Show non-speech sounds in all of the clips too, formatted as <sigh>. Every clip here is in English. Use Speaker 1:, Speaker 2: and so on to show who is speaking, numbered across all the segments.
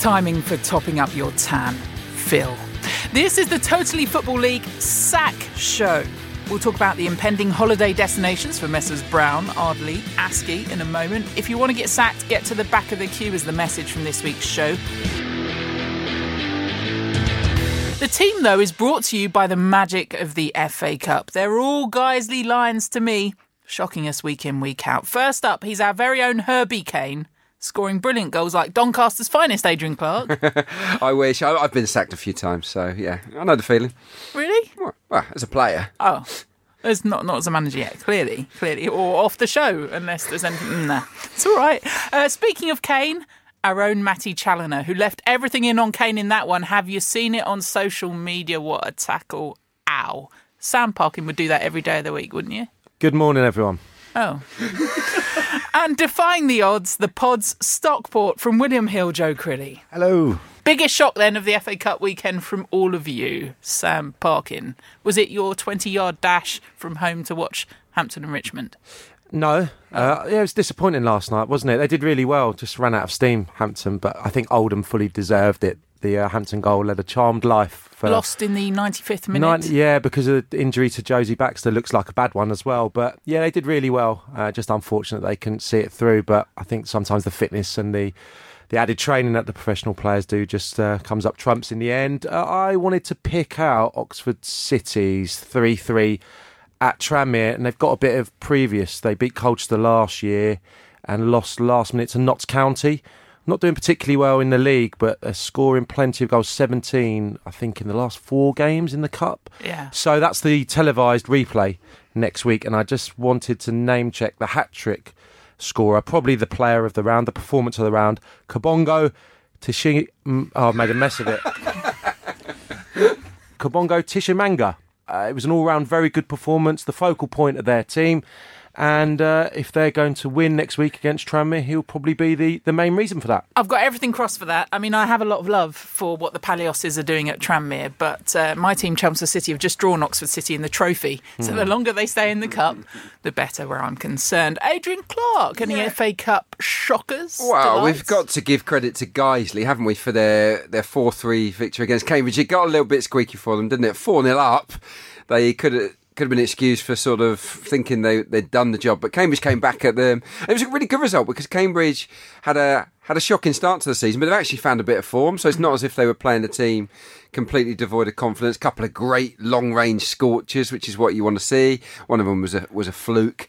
Speaker 1: timing for topping up your tan, Phil. This is the Totally Football League Sack Show. We'll talk about the impending holiday destinations for Messrs Brown, Ardley, Askey in a moment. If you want to get sacked, get to the back of the queue is the message from this week's show. The team, though, is brought to you by the magic of the FA Cup. They're all Guiseley Lions to me, shocking us week in, week out. First up, he's our very own Herbie Kane, scoring brilliant goals like Doncaster's finest, Adrian Clarke. <laughs>
Speaker 2: I wish. I, I've been sacked a few times, so yeah, I know the feeling.
Speaker 1: really?
Speaker 2: Well, well, as a player.
Speaker 1: Oh. It's not not as a manager yet, clearly, clearly, or off the show, unless there's anything. Nah, it's all right. Uh, speaking of Kane, our own Matty Challoner, who left everything in on Kane in that one. Have you seen it on social media? What a tackle! Ow! Sam Parkin would do that every day of the week, wouldn't you?
Speaker 3: Good morning, everyone.
Speaker 1: Oh. <laughs> and defying the odds, the pod's Stockport from William Hill, Joe Crilly.
Speaker 3: Hello.
Speaker 1: Biggest shock then of the FA Cup weekend from all of you, Sam Parkin. Was it your 20 yard dash from home to watch Hampton and Richmond?
Speaker 3: No, uh, yeah, it was disappointing last night, wasn't it? They did really well, just ran out of steam, Hampton, but I think Oldham fully deserved it. The uh, Hampton goal led a charmed life. For
Speaker 1: Lost in the 95th minute.
Speaker 3: Nine, yeah, because of the injury to Jose Baxter, looks like a bad one as well. But yeah, they did really well. Uh, just unfortunate they couldn't see it through. But I think sometimes the fitness and the the added training that the professional players do just uh, comes up trumps in the end. Uh, I wanted to pick out Oxford City's three three at Tranmere, and they've got a bit of previous. They beat Colchester last year and lost last minute to Notts County. Not doing particularly well in the league, but they're scoring plenty of goals. 17, I think, in the last four games in the Cup.
Speaker 1: Yeah.
Speaker 3: So that's the televised replay next week, and I just wanted to name check the hat trick scorer, probably the player of the round, the performance of the round, Kabongo Tishi. mm, Oh, I've made a mess of it. <laughs> Kabongo Tshimanga. Uh, it was an all round very good performance, the focal point of their team. And uh, if they're going to win next week against Tranmere, he'll probably be the, the main reason for that.
Speaker 1: I've got everything crossed for that. I mean, I have a lot of love for what the Palioses are doing at Tranmere, but uh, my team, Chelmsford City, have just drawn Oxford City in the trophy. So the longer they stay in the cup, the better where I'm concerned. Adrian Clarke, any FA Cup shockers?
Speaker 2: Well, we've got to give credit to Guiseley, haven't we, for their their four three victory against Cambridge. It got a little bit squeaky for them, didn't it? Four 0 up. They could have. Could have been excused for sort of thinking they they'd done the job, but Cambridge came back at them. It was a really good result because Cambridge had a had a shocking start to the season, but they've actually found a bit of form. So it's not as if they were playing a team completely devoid of confidence. A couple of great long range scorches, which is what you want to see. One of them was a was a fluke.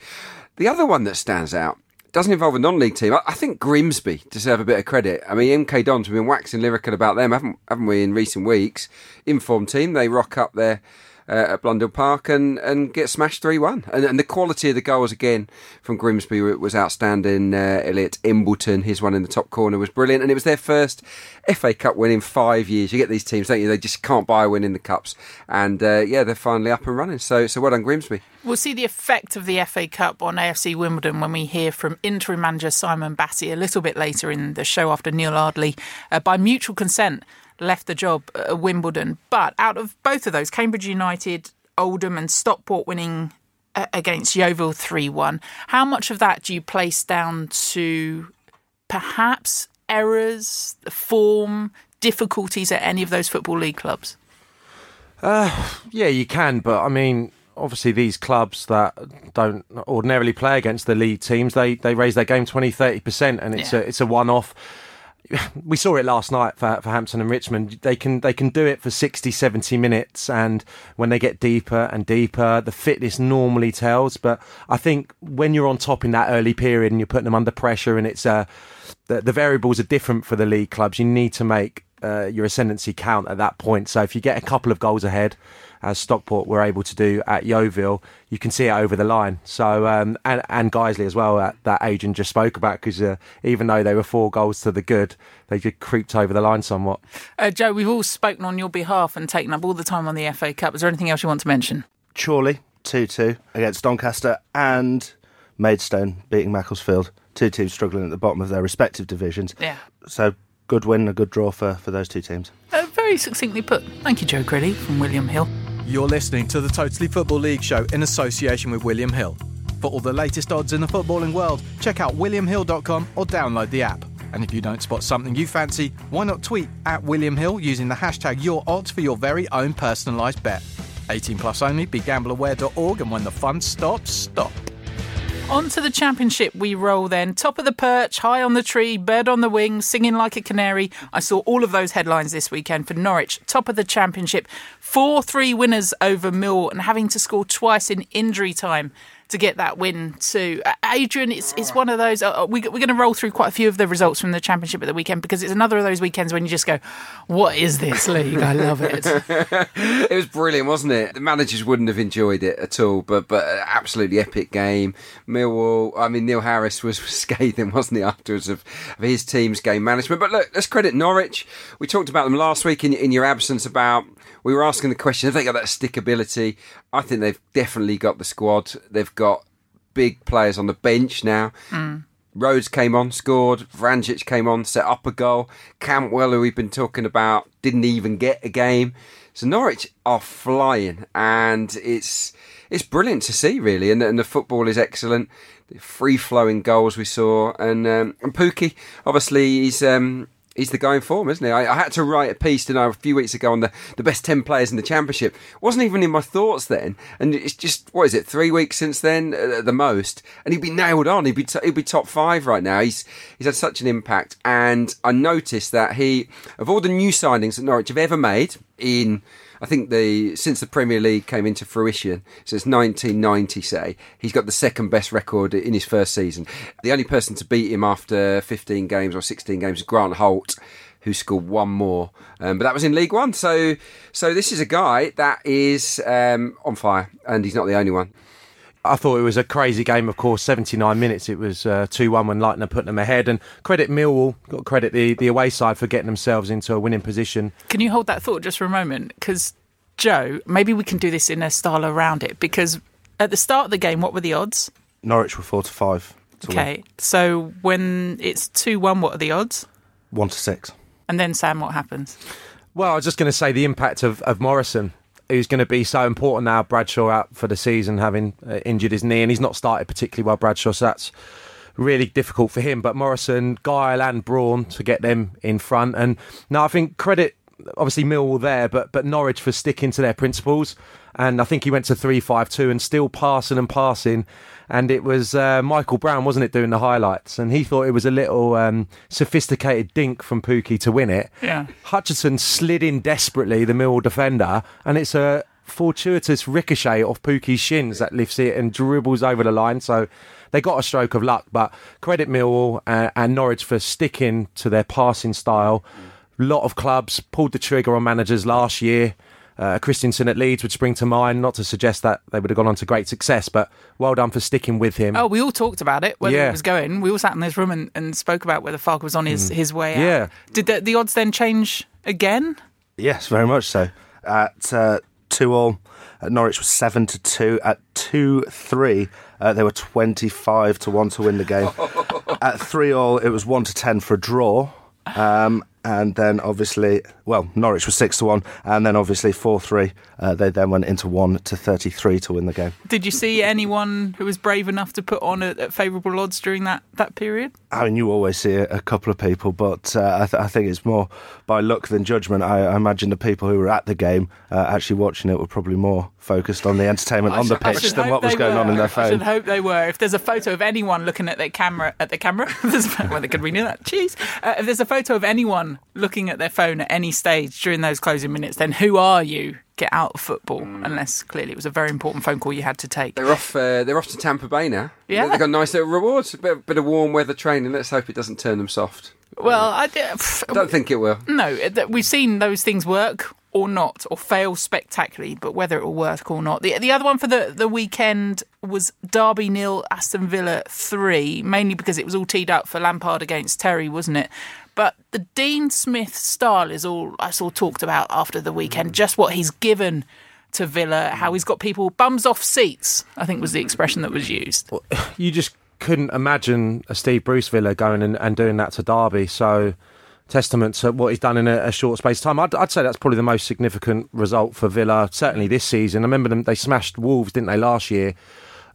Speaker 2: The other one that stands out doesn't involve a non-league team. I, think Grimsby deserve a bit of credit. I mean, MK Dons, we've been waxing lyrical about them, haven't haven't we, in recent weeks? Informed team, they rock up there. Uh, at Blundell Park and, and get smashed 3 1. And, and the quality of the goals again from Grimsby was outstanding. Uh, Elliott Embleton, his one in the top corner, was brilliant. And it was their first FA Cup win in five years. You get these teams, don't you? They just can't buy a win in the Cups. And uh, yeah, they're finally up and running. So, so well done, Grimsby.
Speaker 1: We'll see the effect of the FA Cup on AFC Wimbledon when we hear from interim manager Simon Bassey a little bit later in the show after Neil Ardley, uh, by mutual consent, left the job at Wimbledon. But out of both of those, Cambridge United, Oldham, and Stockport winning uh, against Yeovil 3 1, how much of that do you place down to perhaps errors, the form, difficulties at any of those Football League clubs?
Speaker 3: Yeah, you can, but I mean, obviously these clubs that don't ordinarily play against the league teams, they they raise their game 20 30% and it's
Speaker 1: Yeah.
Speaker 3: a it's a one off. <laughs> We saw it last night for, for Hampton and Richmond. They can they can do it for 60 70 minutes and when they get deeper and deeper, the fitness normally tells, but I think when you're on top in that early period and you're putting them under pressure and it's uh the, the variables are different for the league clubs. You need to make uh, your ascendancy count at that point. So if you get a couple of goals ahead, as Stockport were able to do at Yeovil, you can see it over the line. So um, and and Guiseley as well that, that Adrian just spoke about because uh, even though they were four goals to the good, they just creeped over the line somewhat.
Speaker 1: Uh, Joe, we've all spoken on your behalf and taken up all the time on the FA Cup. Is there anything else you want to mention?
Speaker 4: Chorley 2 2 against Doncaster and Maidstone beating Macclesfield. Two teams struggling at the bottom of their respective divisions.
Speaker 1: Yeah.
Speaker 4: So, good win, a good draw for, for those two teams.
Speaker 1: Uh, very succinctly put. Thank you, Joe Crilly from William Hill.
Speaker 5: You're listening to the Totally Football League show in association with William Hill. For all the latest odds in the footballing world, check out williamhill.com or download the app. And if you don't spot something you fancy, why not tweet at William Hill using the hashtag your odds for your very own personalised bet. 18 plus only, begambleaware.org, and when the fun stops, stop.
Speaker 1: On to the championship we roll then. Top of the perch, high on the tree, bird on the wing, singing like a canary. I saw all of those headlines this weekend for Norwich. Top of the championship. 4 3 winners over Mill and having to score twice in injury time to get that win too. Uh, Adrian, it's it's one of those. Uh, we, we're going to roll through quite a few of the results from the championship at the weekend because it's another of those weekends when you just go, "What is this league? I love it." <laughs>
Speaker 2: it was brilliant, wasn't it? The managers wouldn't have enjoyed it at all, but but absolutely epic game. Millwall, I mean Neil Harris was <laughs> scathing, wasn't he, afterwards of, of his team's game management. But look, let's credit Norwich. We talked about them last week in, in your absence about we were asking the question have they got that stickability? I think they've definitely got the squad. They've got big players on the bench now. Mm. Rhodes came on, scored. Vrancic came on, set up a goal. Cantwell, who we've been talking about, didn't even get a game. So Norwich are flying, and it's it's brilliant to see, really. And, and the football is excellent. The free flowing goals we saw, and um, and Pukki, obviously, he's um, he's the guy in form, isn't he? I, I, had to write a piece, you know, a few weeks ago on the, the best 10 players in the championship. Wasn't even in my thoughts then. And it's just, what is it, three weeks since then uh, at the most? And he'd be nailed on. He'd be, t- he'd be top five right now. He's, he's had such an impact. And I noticed that he, of all the new signings that Norwich have ever made in I think the since the Premier League came into fruition, since 1990, say he's got the second best record in his first season. The only person to beat him after 15 games or 16 games is Grant Holt who scored one more, um, but that was in League One. So, so this is a guy that is um, on fire, and he's not the only one.
Speaker 3: I thought it was a crazy game, of course. 79 minutes, it was uh, 2 1 when Leitner put them ahead. And credit Millwall, got credit the, the away side for getting themselves into a winning position.
Speaker 1: Can you hold that thought just for a moment? Because, Joe, maybe we can do this in a style around it. Because at the start of the game, what were the odds?
Speaker 4: Norwich were 4 to 5. To
Speaker 1: okay,
Speaker 4: win.
Speaker 1: so when it's 2 1, what are the odds?
Speaker 4: 1 to 6.
Speaker 1: And then, Sam, what happens?
Speaker 3: Well, I was just going to say the impact of, of Morrison who's going to be so important now. Bradshaw out for the season, having uh, injured his knee, and he's not started particularly well. Bradshaw, so that's really difficult for him. But Morrison, Guile, and Braun to get them in front, and now I think credit obviously Millwall there, but but Norwich for sticking to their principles. And I think he went to three five two and still passing and passing. And it was uh, Michael Brown, wasn't it, doing the highlights? And he thought it was a little um, sophisticated dink from Pukki to win it.
Speaker 1: Yeah.
Speaker 3: Hutchinson slid in desperately, the Millwall defender, and it's a fortuitous ricochet off Pukki's shins that lifts it and dribbles over the line. So they got a stroke of luck. But credit Millwall uh, and Norwich for sticking to their passing style. A lot of clubs pulled the trigger on managers last year. Uh, Christiansen at Leeds would spring to mind. Not to suggest that they would have gone on to great success, but well done for sticking with him.
Speaker 1: Oh, we all talked about it, whether yeah. it was going. We all sat in this room and, and spoke about whether Farke was on his, mm. his way out.
Speaker 3: Yeah.
Speaker 1: Did the, the odds then change again?
Speaker 4: Yes, very much so. At uh, 2 all, Norwich was 7 to 2. At 2 3, uh, they were 25 to 1 to win the game. <laughs> At 3 all, it was 1 to 10 for a draw. Um, and then obviously, well, Norwich was six to one, and then obviously four three. Uh, they then went into one to thirty three to win the game.
Speaker 1: Did you see anyone who was brave enough to put on at, favourable odds during that, that period?
Speaker 4: I mean, you always see a, a couple of people, but uh, I, th- I, think it's more by luck than judgment. I, I, imagine the people who were at the game uh, actually watching it were probably more focused on the entertainment on the pitch than what was going
Speaker 1: were.
Speaker 4: on in their phone. I
Speaker 1: should hope they were. If there's a photo of anyone looking at their camera at the camera, <laughs> well, they could renew that. Jeez, uh, if there's a photo of anyone looking at their phone at any stage during those closing minutes, then who are you? Get out of football, mm. unless clearly it was a very important phone call you had to take.
Speaker 2: They're off. Uh, they're off to Tampa Bay now.
Speaker 1: Yeah,
Speaker 2: they've got nice little rewards. A bit, bit of warm weather training. Let's hope it doesn't turn them soft.
Speaker 1: Well, I
Speaker 2: don't think it will.
Speaker 1: No, we've seen those things work or not, or fail spectacularly, but whether it will work or not. The the other one for the, the weekend was Derby nil, Aston Villa three, mainly because it was all teed up for Lampard against Terry, wasn't it? But the Dean Smith style is all I saw talked about after the weekend. Mm. Just what he's given to Villa, how mm. he's got people bums off seats. I think was the expression that was used. <sighs>
Speaker 3: You just couldn't imagine a Steve Bruce Villa going and, and doing that to Derby. So testament to what he's done in a, a short space of time. I'd, I'd, say that's probably the most significant result for Villa, certainly this season. I remember them; they smashed Wolves, didn't they, last year?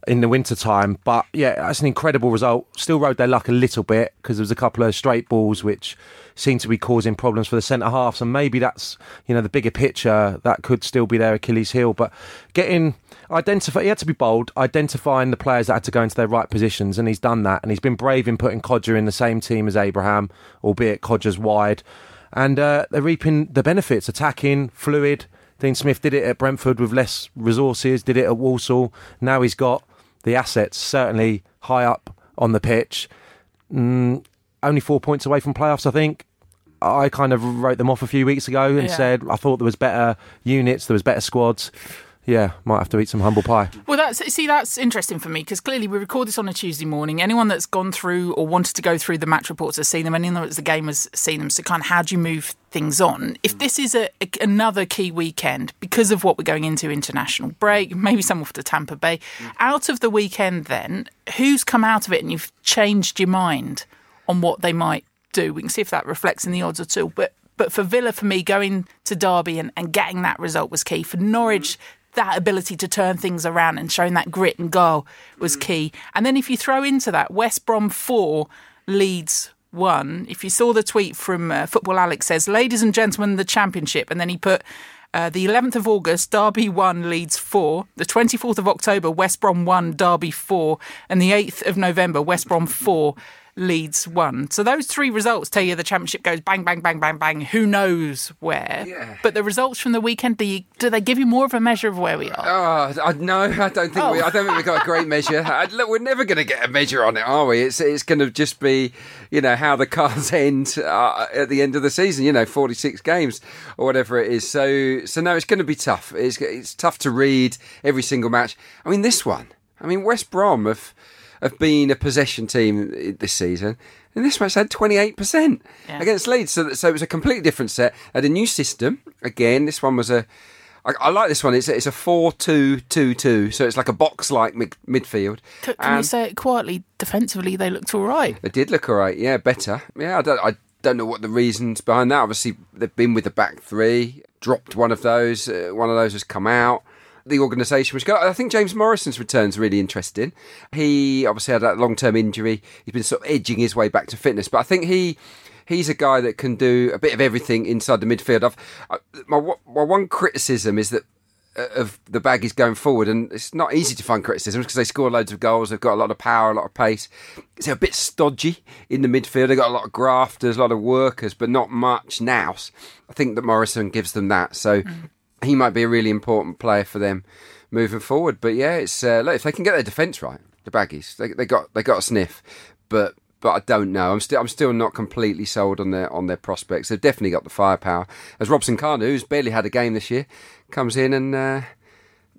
Speaker 3: In the winter time. But yeah, that's an incredible result. Still rode their luck a little bit because there was a couple of straight balls which seemed to be causing problems for the centre halves, and maybe that's you know the bigger picture that could still be their Achilles heel. But getting identify, he had to be bold, identifying the players that had to go into their right positions, and he's done that, and he's been brave in putting Kodjia in the same team as Abraham, albeit Kodjia's wide, and uh, they're reaping the benefits, attacking, fluid. Dean Smith did it at Brentford with less resources, did it at Walsall. Now he's got the assets certainly high up on the pitch. Mm, only four points away from playoffs, I think. I kind of wrote them off a few weeks ago and
Speaker 1: Yeah.
Speaker 3: said I thought there was better units, there was better squads. Yeah, might have to eat some humble pie.
Speaker 1: Well, that's see, that's interesting for me because clearly we record this on a Tuesday morning. Anyone that's gone through or wanted to go through the match reports has seen them. Anyone that's the game has seen them. So, kind of, how do you move things on? If mm. this is a, a- another key weekend because of what we're going into international break, maybe some off to Tampa Bay. Mm. Out of the weekend, then who's come out of it and you've changed your mind on what they might do? We can see if that reflects in the odds at all. But but for Villa, for me, going to Derby and, and getting that result was key. For Norwich, mm. That ability to turn things around and showing that grit and guile was key. And then if you throw into that West Brom 4, Leeds 1, if you saw the tweet from uh, Football Alex says, Ladies and gentlemen, the championship. And then he put, uh, the 11th of August, Derby 1, Leeds 4. The 24th of October, West Brom 1, Derby 4. And the 8th of November, West Brom 4, Leeds 1. So those three results tell you the championship goes bang, bang, bang, bang, bang. Who knows where?
Speaker 2: Yeah.
Speaker 1: But the results from the weekend, do, you, do they give you more of a measure of where we are?
Speaker 2: Oh, I, no, I don't think we. I don't think we got a great measure. I, look, we're never going to get a measure on it, are we? It's it's going to just be, you know, how the cards <laughs> end uh, at the end of the season. You know, forty six games or whatever it is. So so no, it's going to be tough. It's it's tough to read every single match. I mean, this one. I mean, West Brom have have been a possession team this season. And this match had 28%
Speaker 1: Yeah.
Speaker 2: against Leeds. So, so it was a completely different set. Had a new system. Again, this one was a. I, I like this one. It's a, it's a 4 2 2 2. So it's like a box like mid, midfield.
Speaker 1: C- Can you say it quietly? Defensively, they looked all right.
Speaker 2: They did look all right. Yeah, better. Yeah, I don't, I don't know what the reasons behind that. Obviously, they've been with the back three, dropped one of those. Uh, one of those has come out. The organisation was good. I think James Morrison's return's really interesting. He obviously had that long term injury. He's been sort of edging his way back to fitness, but I think he he's a guy that can do a bit of everything inside the midfield. I've, I, my my one criticism is that uh, of the baggies going forward, and it's not easy to find criticisms because they score loads of goals. They've got a lot of power, a lot of pace. It's a bit stodgy in the midfield. They've got a lot of grafters, a lot of workers, but not much nous. I think that Morrison gives them that, so he might be a really important player for them moving forward. But yeah, it's uh, look, if they can get their defence right, the baggies, they, they got they got a sniff, but. But I don't know. I'm still I'm still not completely sold on their on their prospects. They've definitely got the firepower. As Robson Kanu, who's barely had a game this year, comes in and uh,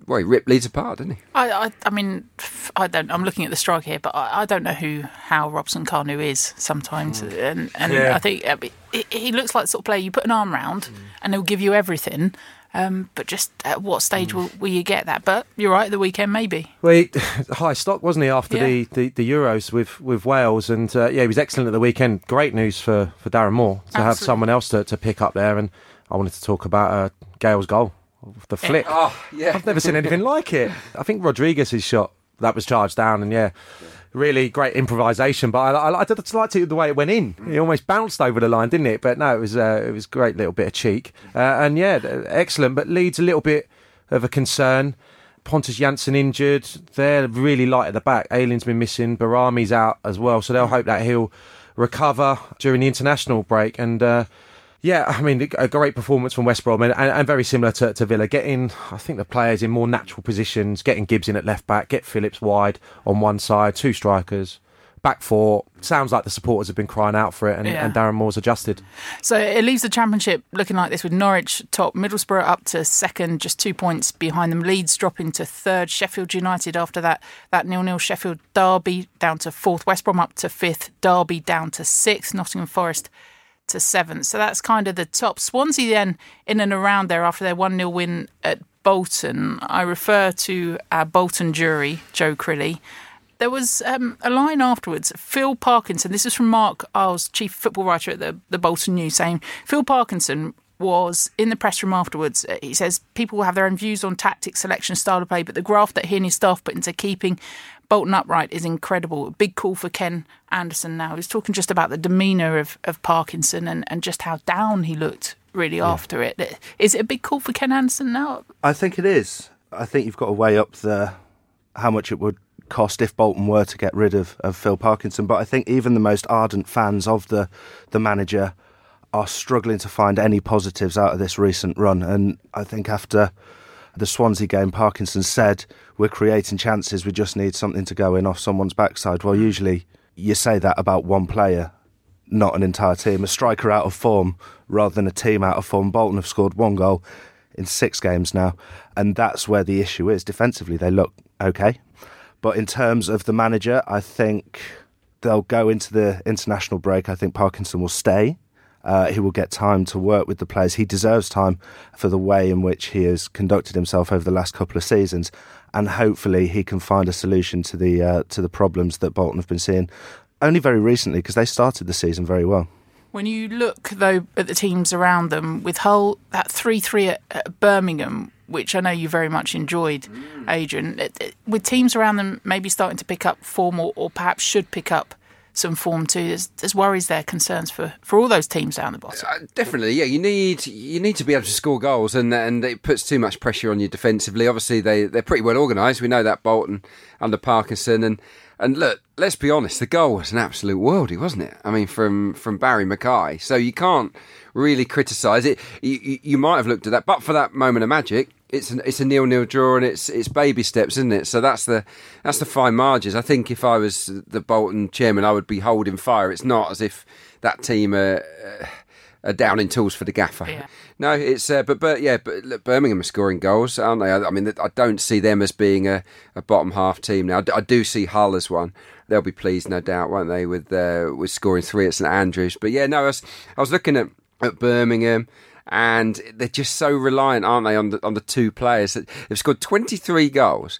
Speaker 2: well, he ripped Leeds apart, didn't he?
Speaker 1: I, I, I mean, f- I don't. I'm looking at the strike here, but I, I don't know who how Robson Kanu is sometimes, and and
Speaker 3: Yeah.
Speaker 1: I think uh, he, he looks like the sort of player you put an arm round, and he'll give you everything. Um, but just at what stage will, will you get that? But you're right, the weekend maybe.
Speaker 3: Well, he, <laughs> high stock wasn't he after
Speaker 1: Yeah.
Speaker 3: the, the, the Euros with, with Wales, and uh, yeah, he was excellent at the weekend. Great news for, for Darren Moore to have someone else to, to pick up there. And I wanted to talk about uh, Gayle's goal, the flick.
Speaker 2: Oh, yeah.
Speaker 3: I've never seen anything like it. I think Rodriguez's shot that was charged down, and yeah, really great improvisation. But I, I, I just liked it the way it went in. It almost bounced over the line, didn't it? But no, it was uh, it was a great little bit of cheek, uh, and yeah, excellent. But Leeds a little bit of a concern. Pontus Jansson injured. They're really light at the back. Ayling's been missing. Berardi's out as well, so they'll hope that he'll recover during the international break. And uh, yeah, I mean, a great performance from West Brom and, and, and very similar to, to Villa. Getting, I think, the players in more natural positions, getting Gibbs in at left back, get Phillips wide on one side, two strikers, back four. Sounds like the supporters have been crying out for it, and,
Speaker 1: Yeah.
Speaker 3: and Darren Moore's adjusted.
Speaker 1: So it leaves the championship looking like this with Norwich top, Middlesbrough up to second, just two points behind them. Leeds dropping to third, Sheffield United after that that nil nil Sheffield Derby down to fourth, West Brom up to fifth, Derby down to sixth, Nottingham Forest to seventh. So that's kind of the top. Swansea then in and around there after their one 0 win at Bolton. I refer to our Bolton jury, Joe Crilly. There was um, a line afterwards. Phil Parkinson, this is from Marc Iles, chief football writer at the, the Bolton News, saying Phil Parkinson was in the press room afterwards. uh, He says people will have their own views on tactics, selection, style of play, but the graft that he and his staff put into keeping Bolton upright is incredible. A big call for Ken Anderson now. He was talking just about the demeanour of, of Parkinson and, and just how down he looked really after it. Is it a big call for Ken Anderson now?
Speaker 4: I think it is. I think you've got to weigh up the how much it would cost if Bolton were to get rid of, of Phil Parkinson. But I think even the most ardent fans of the the manager are struggling to find any positives out of this recent run. And I think after the Swansea game, Parkinson said, "We're creating chances. We just need something to go in off someone's backside." Well, usually you say that about one player, not an entire team. A striker out of form rather than a team out of form. Bolton have scored one goal in six games now, and that's where the issue is. Defensively, they look okay, but in terms of the manager, I think they'll go into the international break. I think Parkinson will stay. Uh, he will get time to work with the players. He deserves time for the way in which he has conducted himself over the last couple of seasons, and hopefully he can find a solution to the uh, to the problems that Bolton have been seeing only very recently because they started the season very well.
Speaker 1: When you look, though, at the teams around them, with Hull, that 3 3 at, at Birmingham, which I know you very much enjoyed, Adrian, it- it- with teams around them maybe starting to pick up form or, or perhaps should pick up some form too, there's, there's worries there, concerns for, for all those teams down the bottom.
Speaker 2: Uh, definitely, yeah. You need you need to be able to score goals, and and it puts too much pressure on you defensively. Obviously, they they're pretty well organised. We know that Bolton under Parkinson, and and look, let's be honest, the goal was an absolute worldie, wasn't it? I mean, from from Barrie McKay. So you can't really criticise it. You, you, you might have looked at that, but for that moment of magic. It's an, it's a nil nil draw and it's it's baby steps, isn't it? So that's the that's the fine margins. I think if I was the Bolton chairman, I would be holding fire. It's not as if that team are, uh, are down in tools for the gaffer.
Speaker 1: Yeah.
Speaker 2: No, it's uh, but but yeah, but look, Birmingham are scoring goals, aren't they? I, I mean, I don't see them as being a, a bottom half team now. I do see Hull as one. They'll be pleased, no doubt, won't they, with uh, with scoring three at St Andrews? But yeah, no, I was, I was looking at, at Birmingham. And they're just so reliant, aren't they, on the on the two players? That they've scored twenty three goals,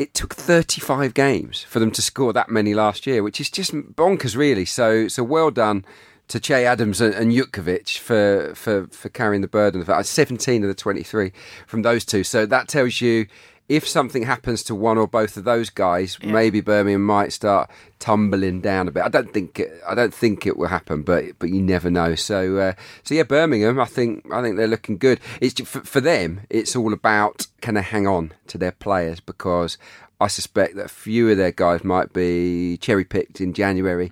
Speaker 2: it took 35 games for them to score that many last year, which is just bonkers, really. So, so well done to Che Adams and, and Jutkiewicz for, for, for carrying the burden of that. 17 of the 23 from those two. So that tells you if something happens to one or both of those guys, maybe Birmingham might start tumbling down a bit. I don't think it, I don't think it will happen, but but you never know. So uh, so yeah, Birmingham. I think I think they're looking good. It's for, for them. It's all about can they hang on to their players because I suspect that a few of their guys might be cherry picked in January.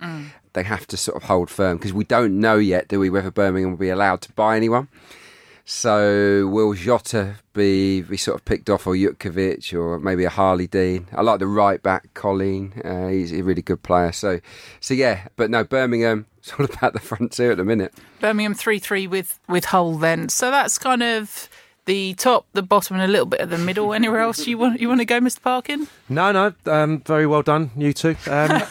Speaker 2: They have to sort of hold firm because we don't know yet, do we, whether Birmingham will be allowed to buy anyone. So will Jota be, be sort of picked off, or Jutkiewicz, or maybe a Harlee Dean? I like the right back, Colin. Uh, he's a really good player. So, so yeah. But no, Birmingham. <laughs> It's all about the front two at the minute.
Speaker 1: Birmingham 3 3 with, with Hull then. So that's kind of the top, the bottom, and a little bit of the middle. Anywhere else you want you want to go, Mr. Parkin?
Speaker 3: No, no, um, very well done, you two. Um, <laughs>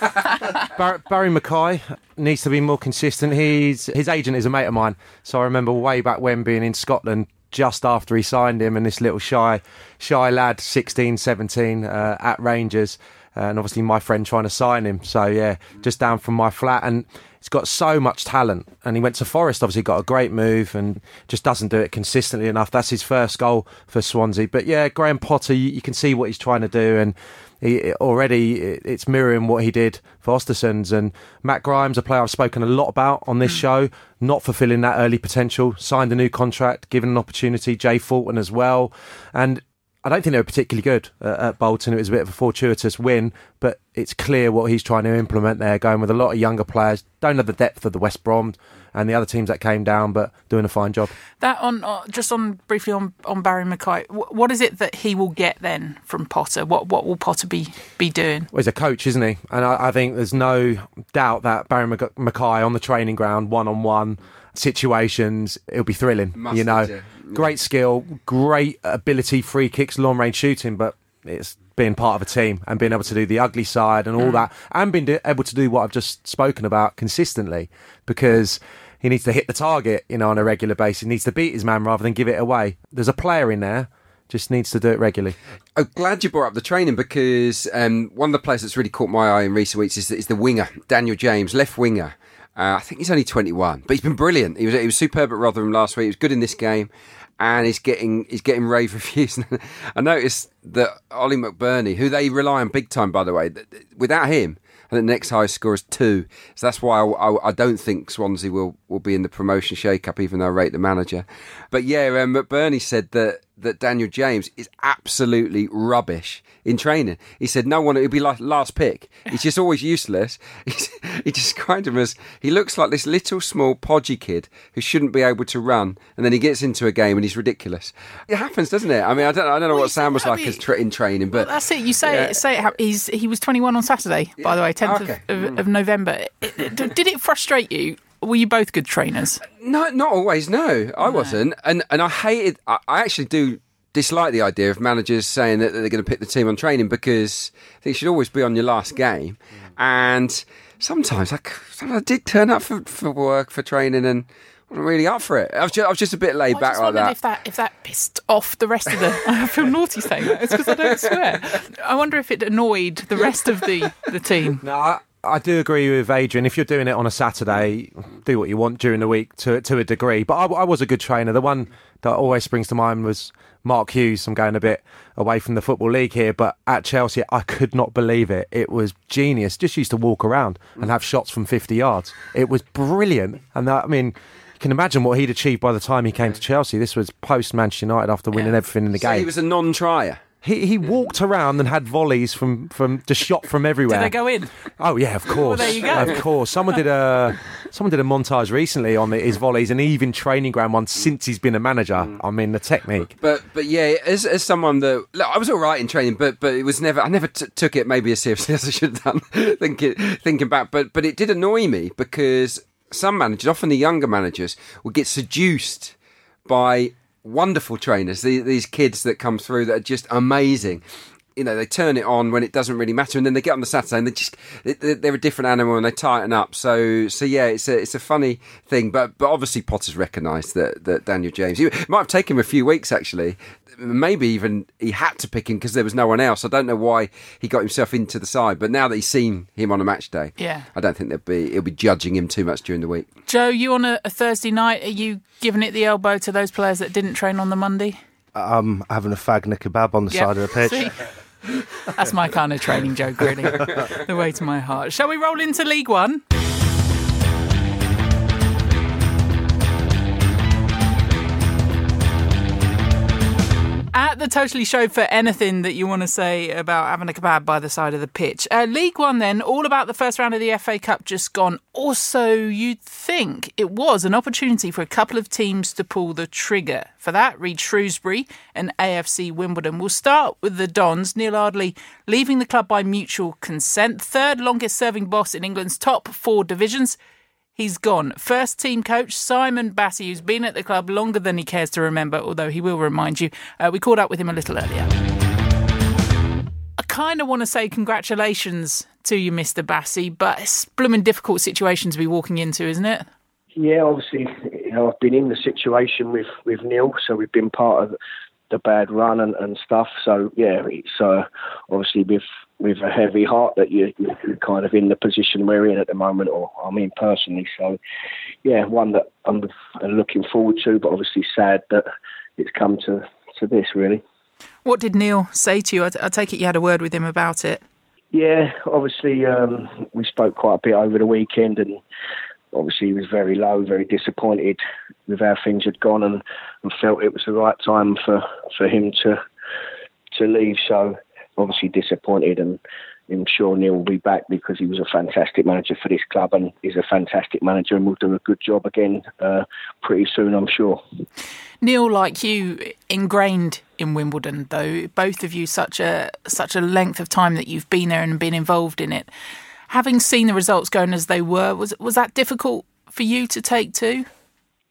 Speaker 3: Bar- Barrie McKay needs to be more consistent. He's his agent is a mate of mine, so I remember way back when being in Scotland. Just after he signed him, and this little shy, shy lad, 16, 17, uh, at Rangers, and obviously my friend trying to sign him. So yeah, just down from my flat, and he's got so much talent. And he went to Forest, obviously got a great move, and just doesn't do it consistently enough. That's his first goal for Swansea. But yeah, Graham Potter, you, you can see what he's trying to do, and he, already it's mirroring what he did for Ostersund's. And Matt Grimes, a player I've spoken a lot about on this mm. show, not fulfilling that early potential, signed a new contract, given an opportunity. Jay Fulton as well, and. I don't think they were particularly good uh, at Bolton. It was a bit of a fortuitous win, but it's clear what he's trying to implement there, going with a lot of younger players. Don't have the depth of the West Brom and the other teams that came down, but doing a fine job.
Speaker 1: That on uh, just on briefly on, on Barrie McKay. wh- What is it that he will get then from Potter? What what will Potter be be doing?
Speaker 3: Well, he's a coach, isn't he? And I, I think there's no doubt that Barrie McKay on the training ground, one on one situations, it'll be thrilling.
Speaker 2: Must
Speaker 3: you know,
Speaker 2: yeah.
Speaker 3: great skill, great ability, free kicks, long range shooting, but it's being part of a team and being able to do the ugly side and all that, and being do- able to do what I've just spoken about consistently because. He needs to hit the target, you know, on a regular basis. He needs to beat his man rather than give it away. There's a player in there, just needs to do it regularly.
Speaker 2: I'm glad you brought up the training because um, one of the players that's really caught my eye in recent weeks is, is the winger, Daniel James, left winger. Uh, I think he's only 21, but he's been brilliant. He was he was superb at Rotherham last week. He was good in this game, and he's getting he's getting rave <laughs> reviews. I noticed that Ollie McBurnie, who they rely on big time, by the way, without him, I think the next highest score is two. So that's why I, I, I don't think Swansea will, will be in the promotion shake-up, even though I rate the manager. But yeah, um, McBurnie said that, that Daniel James is absolutely rubbish in training. He said no one, he'll be like last pick. He's just always useless. <laughs> He's, he described him as, he looks like this little small podgy kid who shouldn't be able to run. And then he gets into a game and he's ridiculous. It happens, doesn't it? I mean, I don't, I don't know
Speaker 1: Well,
Speaker 2: what Sam was
Speaker 1: I
Speaker 2: like
Speaker 1: mean-
Speaker 2: as tra- in training, but
Speaker 1: That's it. You say
Speaker 2: Yeah.
Speaker 1: it. Say it. how- He's he was 21 on Saturday. By the way, 10th
Speaker 2: Okay.
Speaker 1: of, of, of November. It- it- did it frustrate you? Were you both good trainers?
Speaker 2: No, not always. No, I wasn't, and and I hated. I, I actually do dislike the idea of managers saying that they're going to pick the team on training because I think you should always be on your last game. And sometimes I, sometimes I did turn up for, for work for training and wasn't really up for it. I was just, I was just a bit laid
Speaker 1: I
Speaker 2: back
Speaker 1: just
Speaker 2: like that.
Speaker 1: if that if that pissed off the rest of the. <laughs> I feel naughty saying that. It's because I don't swear. I wonder if it annoyed the rest of the the team. <laughs>
Speaker 3: No, I, I do agree with Adrian. If you're doing it on a Saturday, do what you want during the week to to a degree. But I, I was a good trainer. The one that always springs to mind was Mark Hughes. I'm going a bit away from the football league here, but at Chelsea, I could not believe it. It was genius. Just used to walk around and have shots from 50 yards. It was brilliant. And that, I mean. You can imagine what he'd achieved by the time he came to Chelsea. This was post Manchester United after winning everything in the
Speaker 2: So
Speaker 3: game.
Speaker 2: he was a non-trier.
Speaker 3: He he walked around and had volleys from from just shot from everywhere.
Speaker 1: Did they go in?
Speaker 3: Oh yeah, of <laughs> course.
Speaker 1: there you go.
Speaker 3: Of course. Someone did a someone did a montage recently on the, his volleys and even training ground ones since he's been a manager. Mm. I mean the technique.
Speaker 2: But but yeah, as as someone that look, I was all right in training, but but it was never I never t- took it maybe as seriously <laughs> as I should have done. thinking thinking back, but but it did annoy me because some managers, often the younger managers, would get seduced by wonderful trainers. These, these kids that come through that are just amazing. You know, they turn it on when it doesn't really matter, and then they get on the Saturday and they just they- they're a different animal and they tighten up. So so yeah, it's a it's a funny thing, but but obviously Potter's recognised that that Daniel James. It might have taken him a few weeks actually. Maybe even he had to pick him because there was no one else. I don't know why he got himself into the side, but now that he's seen him on a match day,
Speaker 1: Yeah.
Speaker 2: I don't think they'll be he'll be judging him too much during the week.
Speaker 1: Joe, you on a, a Thursday night? Are you giving it the elbow to those players that didn't train on the Monday?
Speaker 4: I'm having a fag and a kebab on the
Speaker 1: Yep.
Speaker 4: side of the pitch. <laughs>
Speaker 1: That's my kind of training joke, really. <laughs> the way to my heart. Shall we roll into League One? At the Totally Show for anything that you want to say about having a kebab by the side of the pitch. Uh, League One, then, all about the first round of the FA Cup just gone. Also, you'd think it was an opportunity for a couple of teams to pull the trigger. For that, read Shrewsbury and AFC Wimbledon. We'll start with the Dons. Neil Ardley leaving the club by mutual consent. Third longest serving boss in England's top four divisions. He's gone. First team coach Simon Bassey, who's been at the club longer than he cares to remember, although he will remind you. Uh, we caught up with him a little earlier. I kind of want to say congratulations to you, Mr. Bassey, but it's a blooming difficult situation to be walking into, isn't it?
Speaker 6: Yeah, obviously, you know, I've been in the situation with, with Neil, so we've been part of the bad run and, and stuff. So yeah, it's uh, obviously with with a heavy heart that you, you're kind of in the position we're in at the moment, or I mean personally. So yeah, one that I'm looking forward to, but obviously sad that it's come to to this really.
Speaker 1: What did Neil say to you? I, I take it you had a word with him about it.
Speaker 6: Yeah, obviously um, we spoke quite a bit over the weekend, and obviously he was very low, very disappointed with how things had gone, and, and felt it was the right time for, for him to to leave. So obviously disappointed, and I'm sure Neil will be back because he was a fantastic manager for this club, and he's a fantastic manager, and will do a good job again uh, pretty soon, I'm sure.
Speaker 1: Neil, like you, ingrained in Wimbledon, though both of you such a such a length of time that you've been there and been involved in it. Having seen the results going as they were, was was that difficult for you to take too?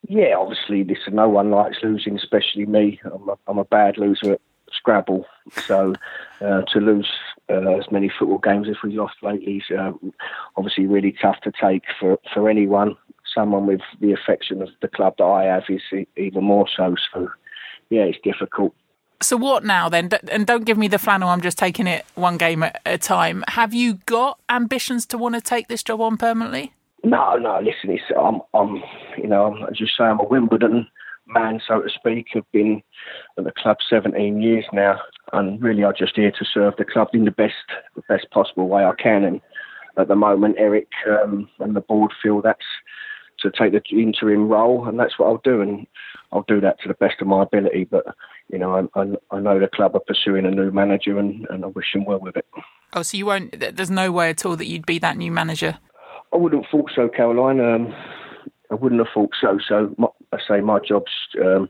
Speaker 6: Yeah, obviously, listen, no one likes losing, especially me. I'm a, I'm a bad loser at Scrabble, so uh, to lose uh, as many football games as we lost lately is uh, obviously really tough to take for, for anyone. Someone with the affection of the club that I have is even more so. So, yeah, it's difficult.
Speaker 1: So what now then? And don't give me the flannel. I'm just taking it one game at a time. Have you got ambitions to want to take this job on permanently?
Speaker 6: No, no. Listen, it's I'm, I'm, you know, I'm, as you say, I'm a Wimbledon man, so to speak. I've been at the club 17 years now, and really, I'm just here to serve the club in the best, the best possible way I can. And at the moment, Eric um, and the board feel that's to take the interim role, and that's what I'll do, and I'll do that to the best of my ability. But you know, I, I, I know the club are pursuing a new manager, and, and I wish them well with it.
Speaker 1: Oh, so you won't? There's no way at all that you'd be that new manager.
Speaker 6: I wouldn't thought so, Caroline. Um, I wouldn't have thought so. So my, I say my job's um,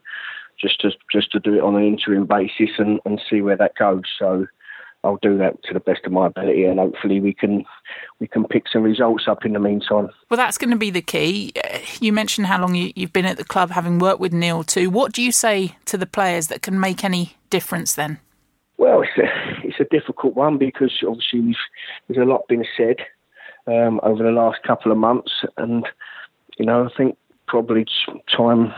Speaker 6: just to just to do it on an interim basis and, and see where that goes. So I'll do that to the best of my ability, and hopefully we can we can pick some results up in the meantime.
Speaker 1: Well, that's going to be the key. You mentioned how long you, you've been at the club, having worked with Neil too. What do you say to the players that can make any difference then?
Speaker 6: Well, it's a, it's a difficult one because obviously there's a lot been said um, over the last couple of months, and you know I think probably time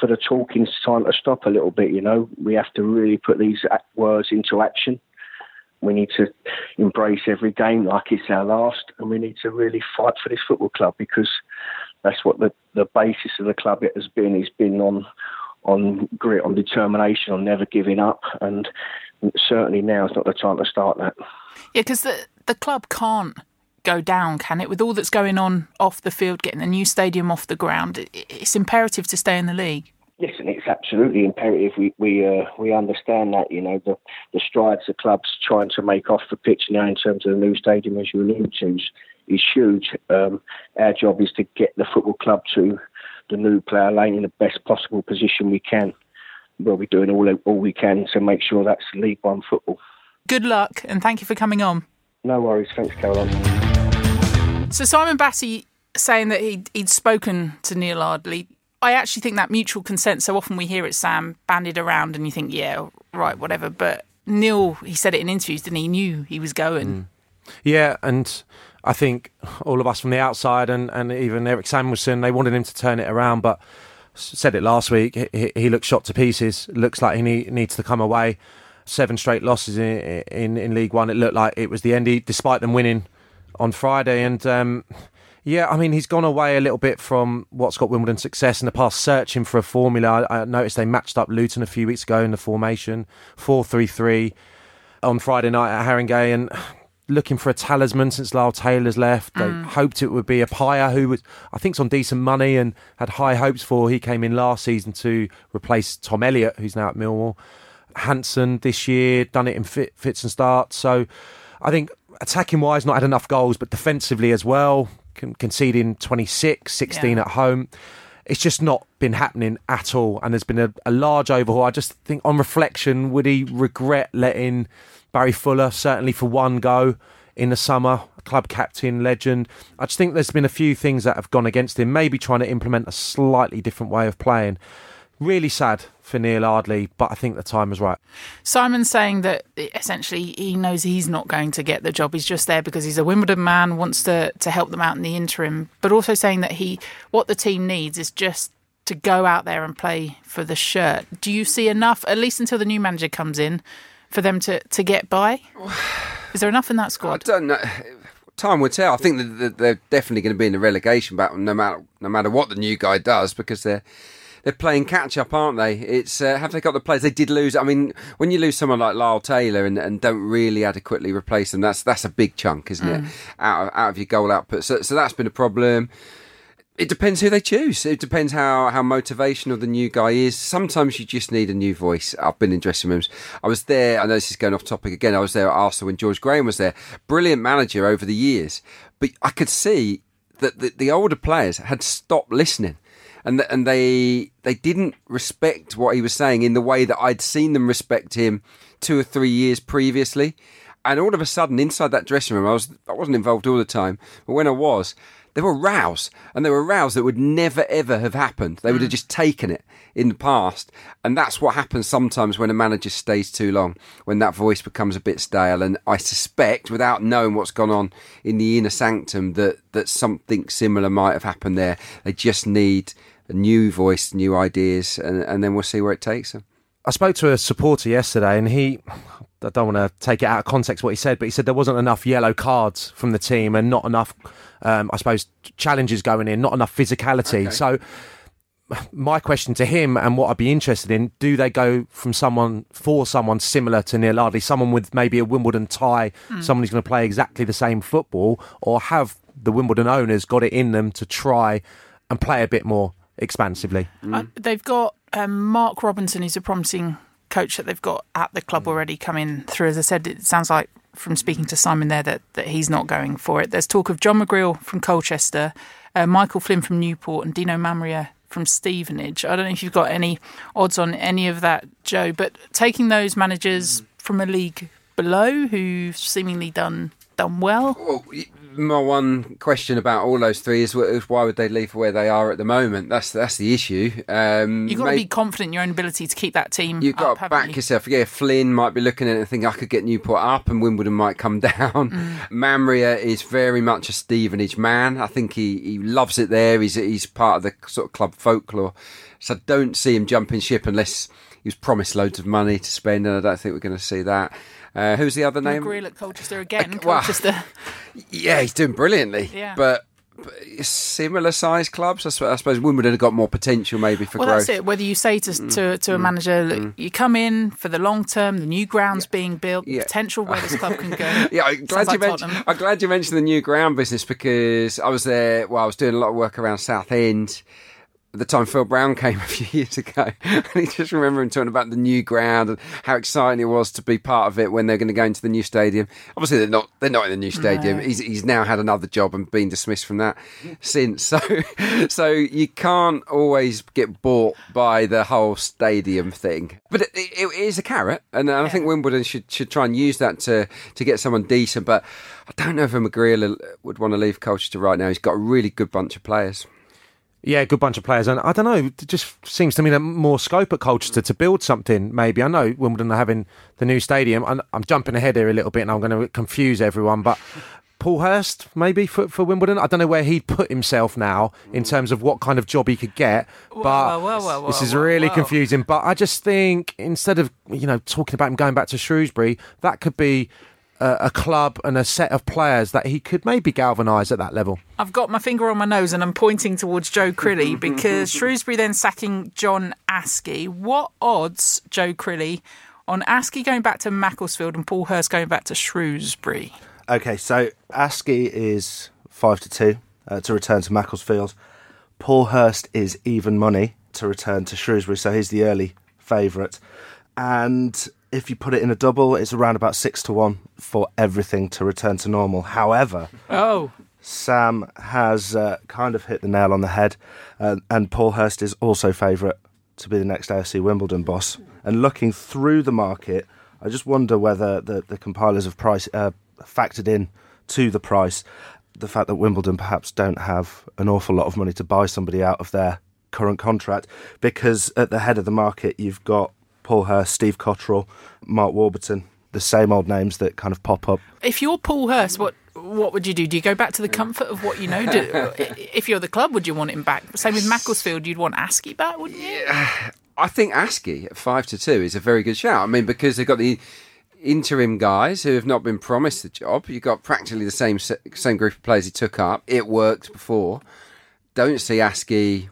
Speaker 6: for the talking's time to stop a little bit. You know, we have to really put these words into action. We need to embrace every game like it's our last, and we need to really fight for this football club because that's what the, the basis of the club it has been. It's been on on grit, on determination, on never giving up, and certainly now is not the time to start that.
Speaker 1: Yeah, because the the club can't go down, can it? With all that's going on off the field, getting the new stadium off the ground, it's imperative to stay in the league.
Speaker 6: Yes, and it's absolutely imperative. We we uh, we understand that you know the the strides the club's trying to make off the pitch now in terms of the new stadium, as you allude to, is, is huge. Um, our job is to get the football club to the new Plough Lane in the best possible position we can. We'll be doing all all we can to make sure that's League One football.
Speaker 1: Good luck, and thank you for coming on.
Speaker 6: No worries. Thanks, Caroline.
Speaker 1: So Simon Bassey saying that he'd, he'd spoken to Neil Ardley I actually think that mutual consent. So often we hear it, Sam, bandied around, and you think, yeah, right, whatever. But Neil, he said it in interviews, didn't he? he knew he was going. Mm.
Speaker 3: Yeah, and I think all of us from the outside, and, and even Erik Samuelson, they wanted him to turn it around, but said it last week. He, he looks shot to pieces. Looks like he need, needs to come away. Seven straight losses in, in, in League One. It looked like it was the end, despite them winning on Friday, and. Um, yeah, I mean, he's gone away a little bit from what's got Wimbledon success in the past, searching for a formula. I, I noticed they matched up Luton a few weeks ago in the formation, 4 3 3 on Friday night at Haringey, and looking for a talisman since Lyle Taylor's left. They mm. hoped it would be a Payet who was, I think, on decent money and had high hopes for. He came in last season to replace Tom Elliott, who's now at Millwall. Hanson this year, done it in fit, fits and starts. So I think attacking wise, not had enough goals, but defensively as well conceding 26, 16 yeah. at home. It's just not been happening at all. And there's been a, a large overhaul. I just think, on reflection, would he regret letting Barry Fuller, certainly for one go in the summer, club captain, legend? I just think there's been a few things that have gone against him, maybe trying to implement a slightly different way of playing. Really sad for Neil Ardley, but I think the time was right.
Speaker 1: Simon's saying that essentially he knows he's not going to get the job. He's just there because he's a Wimbledon man, wants to to help them out in the interim, but also saying that he what the team needs is just to go out there and play for the shirt. Do you see enough, at least until the new manager comes in, for them to, to get by? Is there enough in that squad?
Speaker 2: I don't know. Time will tell. I think that they're definitely going to be in the relegation battle, no matter no matter what the new guy does, because they're they're playing catch up, aren't they? It's uh, have they got the players? They did lose. I mean, when you lose someone like Lyle Taylor and, and don't really adequately replace them, that's that's a big chunk, isn't mm. it? Out of, out of your goal output. So so that's been a problem. It depends who they choose. It depends how, how motivational the new guy is. Sometimes you just need a new voice. I've been in dressing rooms. I was there. I know this is going off topic again. I was there at Arsenal when George Graham was there. Brilliant manager over the years, but I could see that the, the older players had stopped listening and th- and they they didn't respect what he was saying in the way that I'd seen them respect him two or three years previously. And all of a sudden, inside that dressing room, I was I wasn't involved all the time, but when I was, there were rows, and there were rows that would never ever have happened. They would have mm. just taken it in the past, and that's what happens sometimes when a manager stays too long, when that voice becomes a bit stale. And I suspect, without knowing what's gone on in the inner sanctum, that that something similar might have happened there. They just need a new voice, new ideas, and, and then we'll see where it takes them.
Speaker 3: I spoke to a supporter yesterday, and he I don't want to take it out of context what he said, but he said there wasn't enough yellow cards from the team and not enough, um, I suppose, challenges going in, not enough physicality.
Speaker 2: Okay.
Speaker 3: So my question to him and what I'd be interested in: Do they go from someone for someone similar to Neil Ardley, someone with maybe a Wimbledon tie, someone who's going to play exactly the same football, or have the Wimbledon owners got it in them to try and play a bit more expansively?
Speaker 1: Uh, they've got um, Mark Robinson, who's a promising coach that they've got at the club already coming through. As I said, it sounds like from speaking to Simon there that, that he's not going for it. There's talk of John McGreal from Colchester, uh, Michael Flynn from Newport, and Dino Maamria from Stevenage. I don't know if you've got any odds on any of that, Joe, but taking those managers from a league below who've seemingly done done well.
Speaker 2: Well, y- my one question about all those three is, is why would they leave where they are at the moment? That's that's the issue. Um,
Speaker 1: You've got to be confident in your own ability to keep that team.
Speaker 2: You've got
Speaker 1: up,
Speaker 2: to back
Speaker 1: you?
Speaker 2: yourself. Yeah, Flynn might be looking at it and think I could get Newport up and Wimbledon might come <laughs> down. Maamria is very much a Stevenage man. I think he, he loves it there. He's he's part of the sort of club folklore. So I don't see him jumping ship unless he was promised loads of money to spend, and I don't think we're going to see that. Uh, who's the other name?
Speaker 1: McGreal at Colchester again.
Speaker 2: well,
Speaker 1: Colchester. <laughs>
Speaker 2: Yeah, he's doing brilliantly.
Speaker 1: Yeah.
Speaker 2: But, but similar size clubs, I suppose, I suppose Wimbledon have got more potential maybe for
Speaker 1: Well,
Speaker 2: growth.
Speaker 1: that's it. Whether you say to to, to a manager, look, you come in for the long term, the new grounds being built,
Speaker 2: Yeah.
Speaker 1: potential where this club can go. <laughs>
Speaker 2: Yeah, I'm
Speaker 1: Sounds
Speaker 2: glad, you
Speaker 1: like
Speaker 2: mentioned, I'm glad you mentioned the new ground business because I was there. Well, I was doing a lot of work around Southend at the time Phil Brown came <laughs> a few years ago, and he just remember him talking about the new ground and how exciting it was to be part of it when they're going to go into the new stadium. Obviously, they're not. They're not in the new stadium. He's, he's now had another job and been dismissed from that since. So, <laughs> so you can't always get bought by the whole stadium thing. But it, it is a carrot, and I think Wimbledon should should try and use that to to get someone decent. But I don't know if a McGreal would want to leave Colchester right now. He's got a really good bunch of players.
Speaker 3: Yeah, good bunch of players, and I don't know. It just seems to me that more scope at Colchester to build something. Maybe I know Wimbledon are having the new stadium. and I'm jumping ahead here a little bit, and I'm going to confuse everyone. But Paul Hurst, maybe for, for Wimbledon, I don't know where he'd put himself now in terms of what kind of job he could get. But
Speaker 1: whoa, whoa, whoa,
Speaker 3: this is really confusing. But I just think instead of you know talking about him going back to Shrewsbury, that could be. A, a club and a set of players that he could maybe galvanise at that level.
Speaker 1: I've got my finger on my nose and I'm pointing towards Joe Crilly <laughs> because Shrewsbury then sacking John Askey. What odds, Joe Crilly, on Askey going back to Macclesfield and Paul Hurst going back to Shrewsbury?
Speaker 4: Okay, so Askey is five to two uh, to return to Macclesfield. Paul Hurst is even money to return to Shrewsbury, so he's the early favourite. And if you put it in a double, it's around about six to one for everything to return to normal. However,
Speaker 1: Oh,
Speaker 4: Sam has uh, kind of hit the nail on the head, uh, and Paul Hurst is also favourite to be the next AFC Wimbledon boss. And looking through the market, I just wonder whether the, the compilers have price uh, factored in to the price the fact that Wimbledon perhaps don't have an awful lot of money to buy somebody out of their current contract, because at the head of the market you've got Paul Hurst, Steve Cotterill, Mark Warburton, the same old names that kind of pop up
Speaker 1: if you're Paul Hurst, what what would you do? Do you go back to the comfort of what you know? Do, <laughs> if you're the club, would you want him back? Same with Macclesfield, you'd want Askey back, wouldn't you?
Speaker 2: I think Askey at five to two is a very good shout. I mean, because they've got the interim guys who have not been promised the job. You've got practically the same same group of players he took up. It worked before. Don't see Askey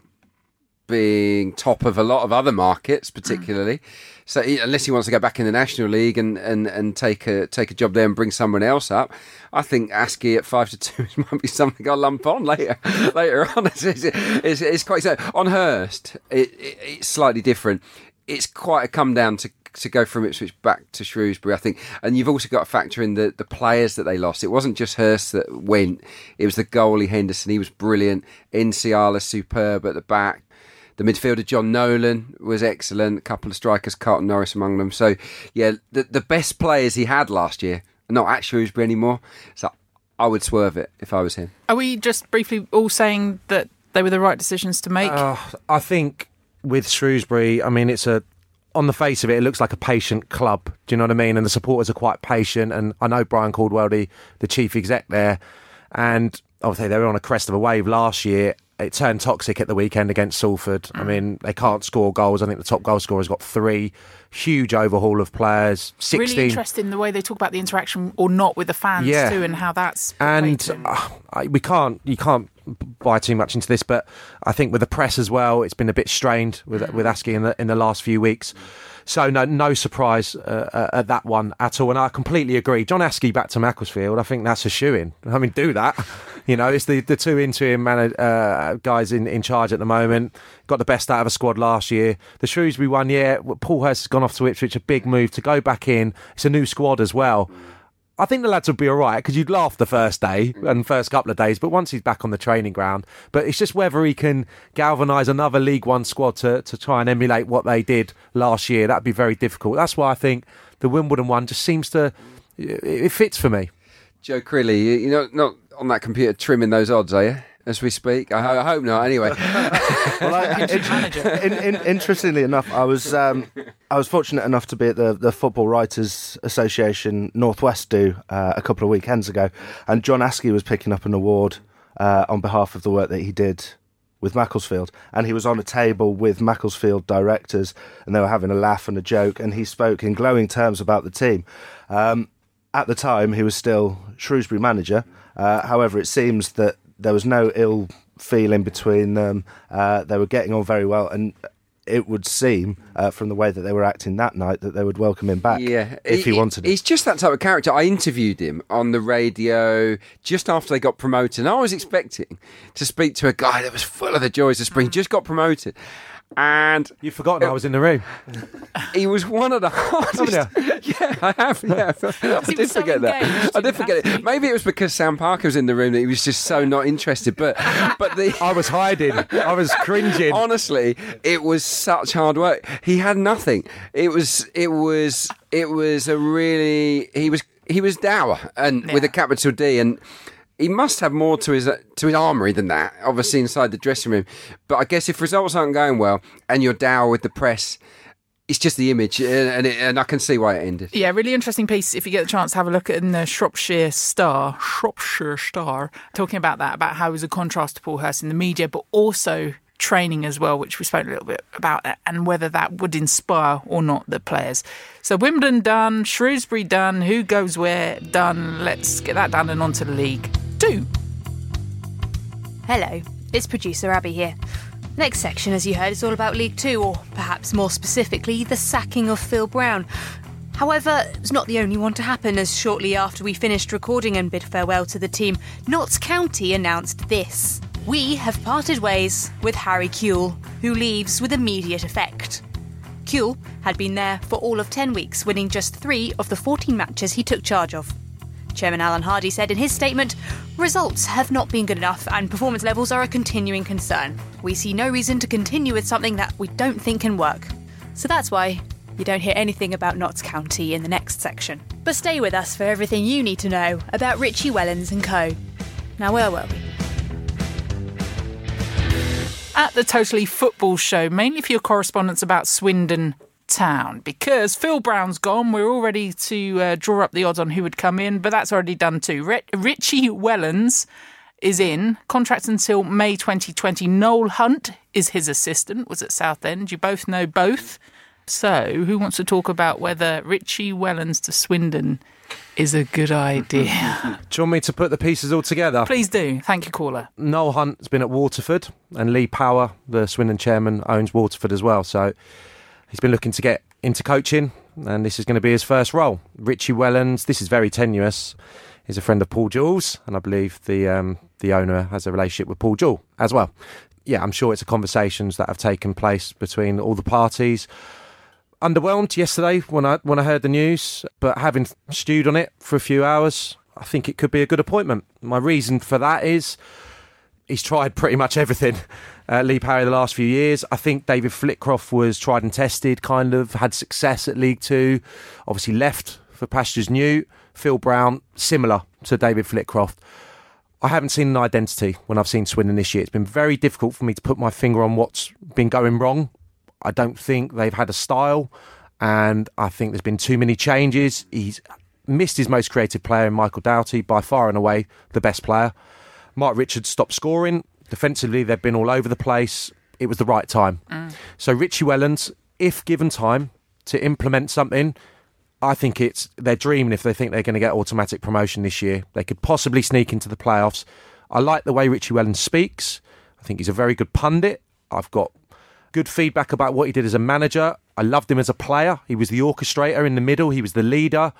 Speaker 2: being top of a lot of other markets, mm. particularly. So he, unless he wants to go back in the National League and, and, and take a take a job there and bring someone else up, I think Askey at five to two <laughs> might be something I'll lump on later <laughs> later on. <laughs> It's, it's, it's, it's quite so on Hurst. It, it, it's slightly different. It's quite a come down to to go from Ipswich back to Shrewsbury, I think. And you've also got to factor in the, the players that they lost. It wasn't just Hurst that went, it was the goalie Henderson. He was brilliant. Nsiala superb at the back. The midfielder John Nolan was excellent. A couple of strikers, Carlton Morris among them. So, yeah, the, the best players he had last year are not at Shrewsbury anymore. So I would swerve it if I was him.
Speaker 1: Are we just briefly all saying that they were the right decisions to make?
Speaker 3: Uh, I think with Shrewsbury, I mean, it's a on the face of it, it looks like a patient club. Do you know what I mean? And the supporters are quite patient. And I know Brian Caldwell, the, the chief exec there, and obviously they were on a crest of a wave last year. It turned toxic at the weekend against Salford. I mean, they can't score goals. I think the top goal scorer's got three. Huge overhaul of players. 16.
Speaker 1: Really interesting the way they talk about the interaction or not with the fans
Speaker 3: Yeah.
Speaker 1: too, and how that's
Speaker 3: and uh, I, we can't you can't buy too much into this but I think with the press as well it's been a bit strained with with Askey in the in the last few weeks. So no no surprise uh, uh, at that one at all. And I completely agree. John Askey back to Macclesfield I think that's a shoe in I mean do that. <laughs> You know it's the the two interim man, uh, guys in in charge at the moment. Got the best out of a squad last year. The Shrewsbury one yeah Paul Hurst has gone off to Ipswich a big move to go back in. It's a new squad as well I think the lads will be all right because you'd laugh the first day mm. and first couple of days, but once he's back on the training ground, but it's just whether he can galvanise another League One squad to, to try and emulate what they did last year. That'd be very difficult. That's why I think the Wimbledon one just seems to it, it fits for me.
Speaker 2: Joe Crilly, you- you're not, not on that computer trimming those odds, are you? As we speak, I, I hope not. Anyway, <laughs>
Speaker 4: Well, I,
Speaker 1: Pension manager.
Speaker 4: in, in, interestingly enough, I was um, I was fortunate enough to be at the, the Football Writers Association Northwest do uh, a couple of weekends ago, and John Askey was picking up an award uh, on behalf of the work that he did with Macclesfield, and he was on a table with Macclesfield directors, and they were having a laugh and a joke, and he spoke in glowing terms about the team. Um, at the time, he was still Shrewsbury manager. Uh, however, it seems that there was no ill feeling between them. Uh, they were getting on very well, and it would seem uh, from the way that they were acting that night that they would welcome him back
Speaker 2: yeah,
Speaker 4: if he, wanted it.
Speaker 2: He's just that type of character. I interviewed him on the radio just after they got promoted, and I was expecting to speak to a guy that was full of the joys of spring. Just got promoted, and
Speaker 3: You've forgotten I was in the room. <laughs>
Speaker 2: he was one of the hardest. <laughs> yeah, I have. Yeah, <laughs> I did
Speaker 1: so
Speaker 2: forget that.
Speaker 1: engaged
Speaker 2: I
Speaker 1: in
Speaker 2: did forget it. Maybe it was because Sam Parker was in the room that he was just so not interested. But but the
Speaker 3: I was hiding. I was cringing.
Speaker 2: honestly, it was such hard work. He had nothing. It was it was it was a really he was he was dour and with a capital D and. He must have more to his to his armory than that, obviously inside the dressing room. But I guess if results aren't going well and you're dour with the press, it's just the image, and and, it, and I can see why it ended.
Speaker 1: Yeah, really interesting piece. If you get the chance to have a look in the Shropshire Star, Shropshire Star, talking about that, about how it was a contrast to Paul Hurst in the media, but also training as well, which we spoke a little bit about, and whether that would inspire or not the players. So Wimbledon done, Shrewsbury done, who goes where done. Let's get that done and on to the League Two.
Speaker 7: Hello, it's producer Abby here. Next section, as you heard, is all about League Two, or perhaps more specifically, the sacking of Phil Brown. However, it was not the only one to happen, as shortly after we finished recording and bid farewell to the team, Notts County announced this. We have parted ways with Harry Kewell, who leaves with immediate effect. Kuehl had been there for all of 10 weeks, winning just three of the 14 matches he took charge of. Chairman Alan Hardy said in his statement, Results have not been good enough and performance levels are a continuing concern. We see no reason to continue with something that we don't think can work. So that's why you don't hear anything about Notts County in the next section. But stay with us for everything you need to know about Richie Wellens and co. Now, where were we?
Speaker 1: at the Totally Football Show, mainly for your correspondence about Swindon Town, because Phil Brown's gone. We're all ready to uh, draw up the odds on who would come in, but that's already done too. Ri- Richie Wellens is in, contract until May 2020. Noel Hunt is his assistant, was at Southend. You both know both. So, who wants to talk about whether Richie Wellens to Swindon is a good idea? <laughs>
Speaker 3: Do you want me to put the pieces all together?
Speaker 1: Please do. Thank you, caller.
Speaker 3: Noel Hunt's been at Waterford, and Lee Power, the Swindon chairman, owns Waterford as well. So he's been looking to get into coaching, and this is going to be his first role. Richie Wellens, this is very tenuous. He's a friend of Paul Jewell, and I believe the um, the owner has a relationship with Paul Jewell as well. Yeah, I'm sure it's the conversations that have taken place between all the parties. Underwhelmed yesterday when I when I heard the news, but having stewed on it for a few hours, I think it could be a good appointment. My reason for that is he's tried pretty much everything. Uh, Lee Parry the last few years. I think David Flitcroft was tried and tested, kind of had success at League Two. Obviously left for pastures new. Phil Brown, similar to David Flitcroft. I haven't seen an identity when I've seen Swindon this year. It's been very difficult for me to put my finger on what's been going wrong. I don't think they've had a style, and I think there's been too many changes. He's missed his most creative player in Michael Doughty, by far and away the best player. Marc Richards stopped scoring. Defensively, they've been all over the place. It was the right time. Mm. So Richie Wellens, if given time to implement something, I think it's they're dreaming if they think they're going to get automatic promotion this year. They could possibly sneak into the playoffs. I like the way Richie Wellens speaks. I think he's a very good pundit. I've got good feedback about what he did as a manager. I loved him as a player. He was the orchestrator in the middle, he was the leader.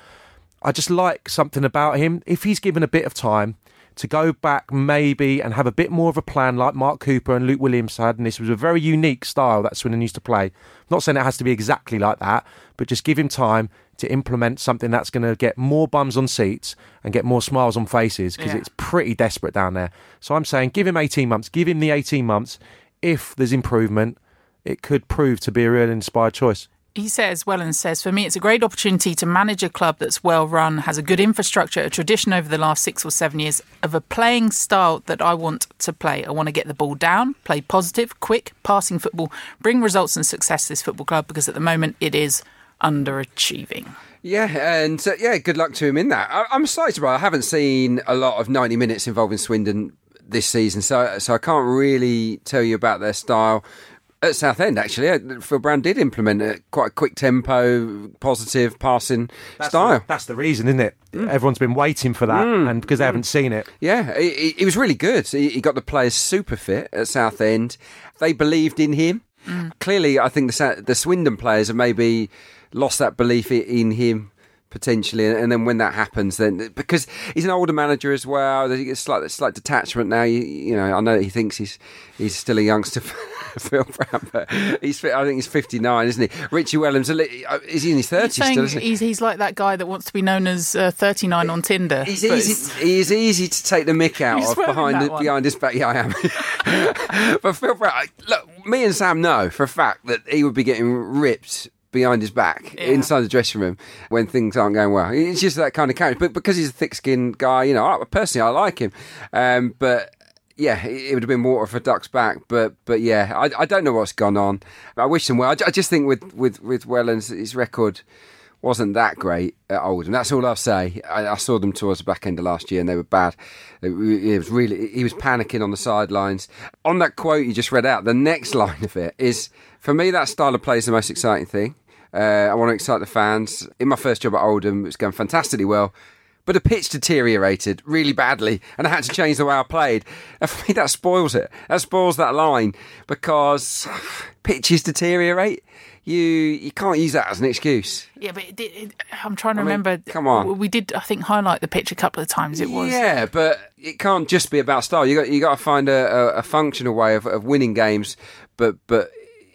Speaker 3: I just like something about him. If he's given a bit of time to go back, maybe, and have a bit more of a plan like Mark Cooper and Luke Williams had, and this was a very unique style that Swindon used to play. I'm not saying it has to be exactly like that, but just give him time to implement something that's going to get more bums on seats and get more smiles on faces because
Speaker 1: Yeah.
Speaker 3: it's pretty desperate down there. So I'm saying give him 18 months, give him the 18 months. If there's improvement, it could prove to be a real inspired choice.
Speaker 1: He says, Wellens says, for me, it's a great opportunity to manage a club that's well run, has a good infrastructure, a tradition over the last six or seven years of a playing style that I want to play. I want to get the ball down, play positive, quick, passing football, bring results and success to this football club because at the moment it is underachieving.
Speaker 2: Yeah, and uh, yeah, good luck to him in that. I, I'm slightly surprised. I haven't seen a lot of 90 minutes involving Swindon this season, so so I can't really tell you about their style. At Southend, actually, uh, Phil Brown did implement a quite a quick tempo, positive passing style.
Speaker 3: The, that's the reason, isn't it? Mm. Everyone's been waiting for that, mm. and because they haven't mm. seen it.
Speaker 2: Yeah, he, he- he was really good. He, he got the players super fit at Southend. They believed in him. Clearly, I think the the Swindon players have maybe lost that belief in him potentially, and then when that happens, then because he's an older manager as well, there's a slight slight detachment now. You, you know, I know he thinks he's he's still a youngster. <laughs> Phil Brown, but he's I think he's 59, isn't he? Richie Wellens, a li- uh, is he in his 30s
Speaker 1: He's, saying
Speaker 2: still? Isn't he?
Speaker 1: he's, he's like that guy that wants to be known as uh, 39 on Tinder.
Speaker 2: He's easy. He's easy to take the mick out of behind the, behind his back. Yeah, I am. <laughs> but Phil Brown, look, me and Sam know for a fact that he would be getting ripped behind his back
Speaker 1: Yeah.
Speaker 2: inside the dressing room when things aren't going well. It's just that kind of character. But because he's a thick-skinned guy, you know, I, personally I like him. Um, but yeah, it it would have been water for ducks back, but but yeah, I, I don't know what's gone on. I wish him well. I, I just think with with with Wellens, his record wasn't that great at Oldham. That's all I'll say. I, I saw them towards the back end of last year, and they were bad. It, it was really he was panicking on the sidelines. On that quote you just read out, the next <laughs> line of it is for me that style of play is the most exciting thing. Uh, I want to excite the fans. In my first job at Oldham, it was going fantastically well. But the pitch deteriorated really badly, and I had to change the way I played. <laughs> And for me, that spoils it. That spoils that line because <sighs> pitches deteriorate. You you can't use that as an excuse.
Speaker 1: Yeah, but it it, I'm trying to
Speaker 2: I mean,
Speaker 1: remember.
Speaker 2: come on.
Speaker 1: We did, I think, highlight the pitch a couple of times. It was.
Speaker 2: Yeah, but it can't just be about style. You got you got to find a, a, a functional way of, of winning games, but but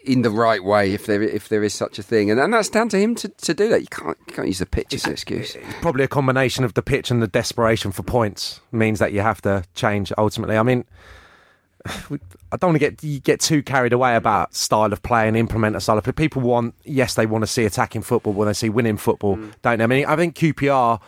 Speaker 2: in the right way if there if there is such a thing, and, and that's down to him to, to do that. You can't you can't use the pitch as an excuse.
Speaker 3: Probably a combination of the pitch and the desperation for points means that you have to change ultimately. I mean, <sighs> I don't want to get get too carried away about style of play and implement a style of play. People want, yes, they want to see attacking football when they see winning football, mm. don't they? I mean, I think QPR.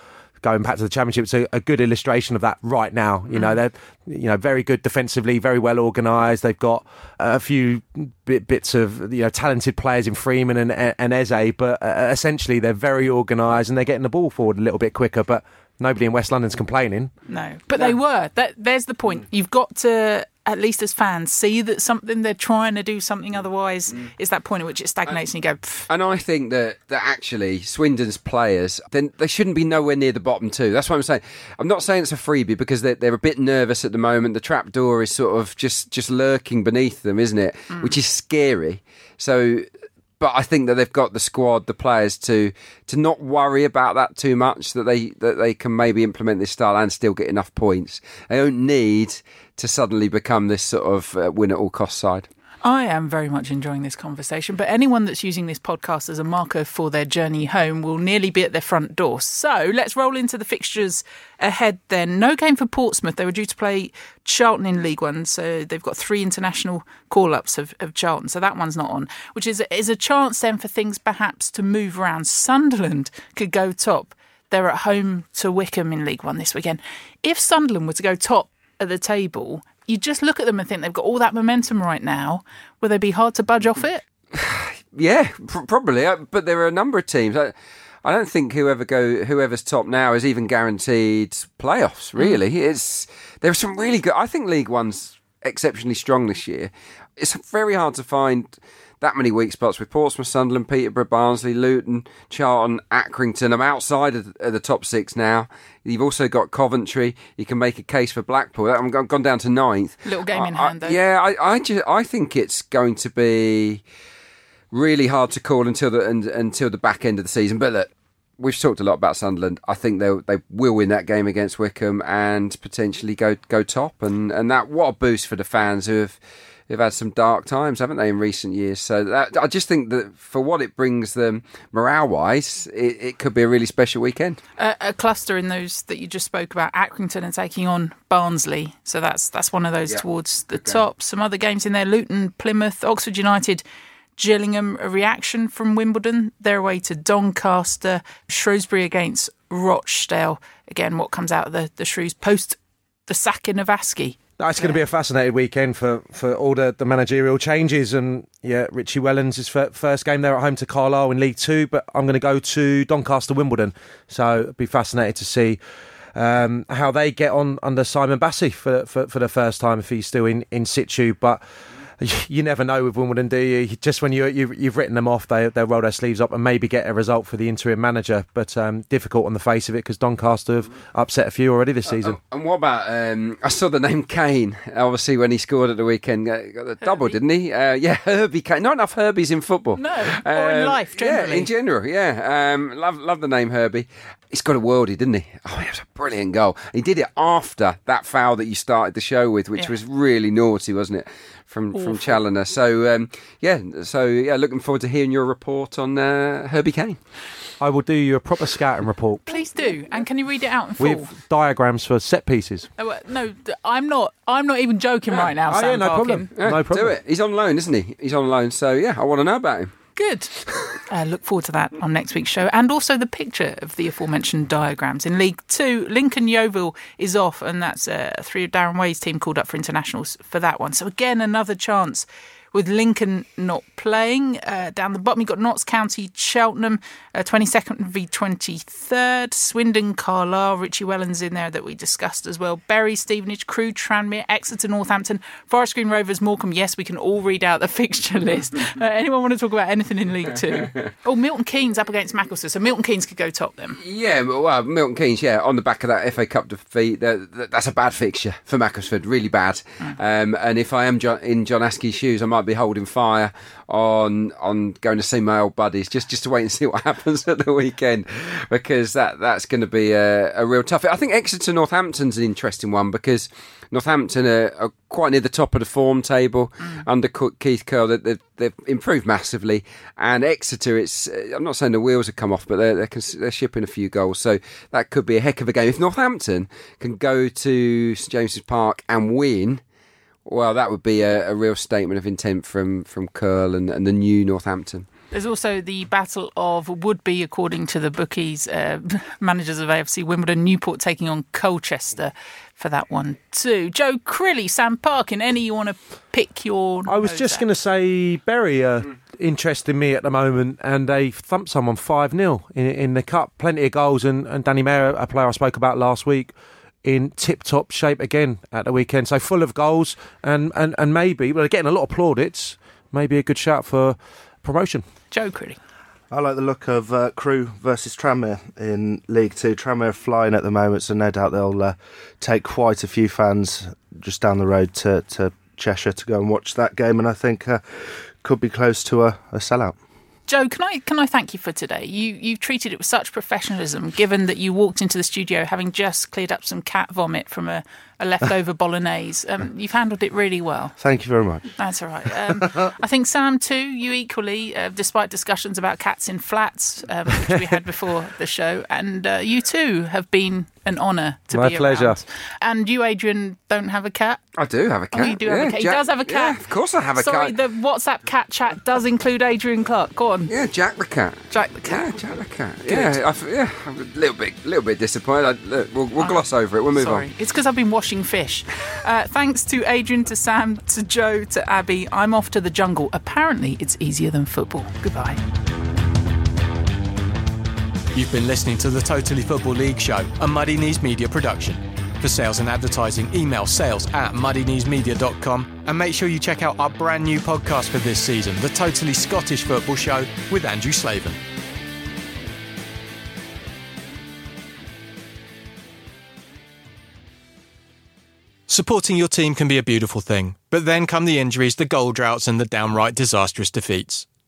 Speaker 3: Going back to the championship, it's a, a good illustration of that right now. You know, they're you know very good defensively, very well organised. They've got a few bit, bits of you know talented players in Freeman and and Eze, but uh, essentially they're very organised and they're getting the ball forward a little bit quicker. But nobody in West London's complaining.
Speaker 1: No, but they were. That, there's the point. You've got to, at least as fans, see that something they're trying to do something. Otherwise, mm. is that point at which it stagnates and you go, "Pff,
Speaker 2: And I think that, that actually Swindon's players, then they shouldn't be nowhere near the bottom two. That's what I'm saying. I'm not saying it's a freebie because they're, they're a bit nervous at the moment. The trap door is sort of just just lurking beneath them, isn't it? Mm. Which is scary. So, but I think that they've got the squad, the players to to not worry about that too much. That they that they can maybe implement this style and still get enough points. They don't need to suddenly become this sort of uh, win at all cost side.
Speaker 1: I am very much enjoying this conversation, but anyone that's using this podcast as a marker for their journey home will nearly be at their front door. So let's roll into the fixtures ahead then. No game for Portsmouth. They were due to play Charlton in League One, so they've got three international call ups of, of Charlton, so that one's not on, which is, is a chance then for things perhaps to move around. Sunderland could go top. They're at home to Wycombe in League One this weekend. If Sunderland were to go top at the table, you just look at them and think they've got all that momentum right now. Will they be hard to budge off it? <sighs>
Speaker 2: Yeah, pr- probably. But there are a number of teams. I, I don't think whoever go whoever's top now is even guaranteed playoffs. Mm. Really, it's there are some really good. I think League One's exceptionally strong this year. It's very hard to find that many weak spots with Portsmouth, Sunderland, Peterborough, Barnsley, Luton, Charlton, Accrington. I'm outside of the top six now. You've also got Coventry. You can make a case for Blackpool. I'm gone down to ninth.
Speaker 1: Little game in hand, though.
Speaker 2: Yeah, I, I, just, I think it's going to be really hard to call until the until the back end of the season. But look, we've talked a lot about Sunderland. I think they they will win that game against Wycombe and potentially go go top. And and that what a boost for the fans who have they've had some dark times, haven't they, in recent years? So that, I just think that for what it brings them morale wise, it, it, could be a really special weekend.
Speaker 1: Uh, a cluster in those that you just spoke about, Accrington and taking on Barnsley. So that's that's one of those yeah. towards the okay. top. Some other games in there: Luton, Plymouth, Oxford United. Gillingham, a reaction from Wimbledon. Their way to Doncaster, Shrewsbury against Rochdale. Again, what comes out of the, the Shrews post the sacking of Askey?
Speaker 3: It's going to be a fascinating weekend for, for all the, the managerial changes. And yeah, Richie Wellens' first game there at home to Carlisle in League Two, but I'm going to go to Doncaster Wimbledon. So be fascinated to see um, how they get on under Simon Bassey for, for, for the first time if he's still in, in situ. But <laughs> you never know with Wimbledon, do you? Just when you, you have written them off, they they roll their sleeves up and maybe get a result for the interim manager. But um, difficult on the face of it because Doncaster have upset a few already this uh, season.
Speaker 2: Uh, and what about? Um, I saw the name Kane. Obviously, when he scored at the weekend, got the double, didn't he? Uh, yeah, <laughs> Herbie Kane. Not enough Herbies in football.
Speaker 1: No, um, or in um, life generally.
Speaker 2: Yeah, in general. Yeah, um, love love the name Herbie. He's got a worldie, didn't he? Oh, it was a brilliant goal. He did it after that foul that you started the show with, which yeah. was really naughty, wasn't it? From Awful. from Challoner. So um, yeah, so yeah, looking forward to hearing your report on uh, Herbie Kane.
Speaker 3: I will do you a proper scouting report.
Speaker 1: Please do, and can you read it out in full?
Speaker 3: With diagrams for set pieces.
Speaker 1: Oh, no, I'm not. I'm not even joking right now. Oh,
Speaker 3: Sam
Speaker 1: yeah,
Speaker 3: no
Speaker 1: Parkin.
Speaker 3: problem. Yeah, no problem.
Speaker 2: Do it. He's on loan, isn't he? He's on loan. So yeah, I want to know about him.
Speaker 1: Good. Uh, look forward to that on next week's show. And also the picture of the aforementioned diagrams. In League Two, Lincoln Yeovil is off, and that's uh, three of Darren Way's team called up for internationals for that one. So, again, another chance with Lincoln not playing. Uh, down the bottom, you've got Notts County, Cheltenham, uh, 22nd v 23rd, Swindon, Carlisle, Richie Wellens in there that we discussed as well. Bury, Stevenage, Crewe, Tranmere, Exeter, Northampton, Forest Green Rovers, Morecambe. Yes, we can all read out the <laughs> fixture list. Uh, anyone want to talk about anything in League Two? <laughs> oh, Milton Keynes up against Macclesfield. So Milton Keynes could go top then.
Speaker 2: Yeah, well, Milton Keynes, yeah, on the back of that FA Cup defeat, that's a bad fixture for Macclesfield, really bad. Mm. Um, and if I am in John Askey's shoes, I might be holding fire on on going to see my old buddies just just to wait and see what <laughs> happens at the weekend because that that's going to be a, a real tough. I think Exeter Northampton's an interesting one because Northampton are, are quite near the top of the form table mm. under Keith Curle. They've, they've improved massively, and Exeter. It's I'm not saying the wheels have come off, but they're, they're, they're shipping a few goals, so that could be a heck of a game. If Northampton can go to St James's Park and win well, that would be a, a real statement of intent from from Curle and, and the new Northampton.
Speaker 1: There's also the battle of would be, according to the bookies, uh, <laughs> managers of AFC Wimbledon, Newport taking on Colchester for that one too. Joe Crilly, Sam Parkin, any you want to pick your?
Speaker 3: I was just going to say Bury are mm. interesting me at the moment, and they thumped someone five 0 in, in the cup. Plenty of goals, and, and Danny Mayor, a player I spoke about last week in tip top shape again at the weekend. So full of goals and, and, and maybe, well, they're getting a lot of plaudits, maybe a good shout for promotion.
Speaker 1: Joe Crilly.
Speaker 4: I like the look of uh, Crewe versus Tranmere in League Two. Tranmere flying at the moment, so no doubt they'll uh, take quite a few fans just down the road to, to Cheshire to go and watch that game, and I think uh, could be close to a, a sellout.
Speaker 1: Joe, can I can I thank you for today? You you've treated it with such professionalism, given that you walked into the studio having just cleared up some cat vomit from a a leftover <laughs> bolognese. Um, you've handled it really well.
Speaker 4: Thank you very much.
Speaker 1: That's all right. Um, I think Sam too. You equally, uh, despite discussions about cats in flats, um, which we had <laughs> before the show, and uh, you too have been an honour to be here.
Speaker 3: My
Speaker 1: be
Speaker 3: pleasure.
Speaker 1: Around. And you, Adrian, don't have a cat.
Speaker 2: I do have a cat.
Speaker 1: Oh, you do have
Speaker 2: yeah,
Speaker 1: a cat. Jack, he does have a cat.
Speaker 2: Yeah, of course I have a
Speaker 1: Sorry,
Speaker 2: cat.
Speaker 1: Sorry, the WhatsApp cat chat does include Adrian Clarke. Go on.
Speaker 2: Yeah, Jack the cat.
Speaker 1: Jack the cat.
Speaker 2: Yeah, Jack the cat. Good. Yeah, I, yeah, I'm a little bit, little bit disappointed. I, look, we'll, we'll oh, gloss over it. We'll move
Speaker 1: sorry.
Speaker 2: on.
Speaker 1: It's because I've been washing fish. Uh, thanks to Adrian, to Sam, to Joe, to Abby. I'm off to the jungle. Apparently, it's easier than football. Goodbye.
Speaker 5: You've been listening to the Totally Football League show, a Muddy Knees media production. For sales and advertising, email sales at muddykneesmedia.com and make sure you check out our brand new podcast for this season, The Totally Scottish Football Show with Andrew Slaven. Supporting your team can be a beautiful thing, but then come the injuries, the goal droughts, and the downright disastrous defeats.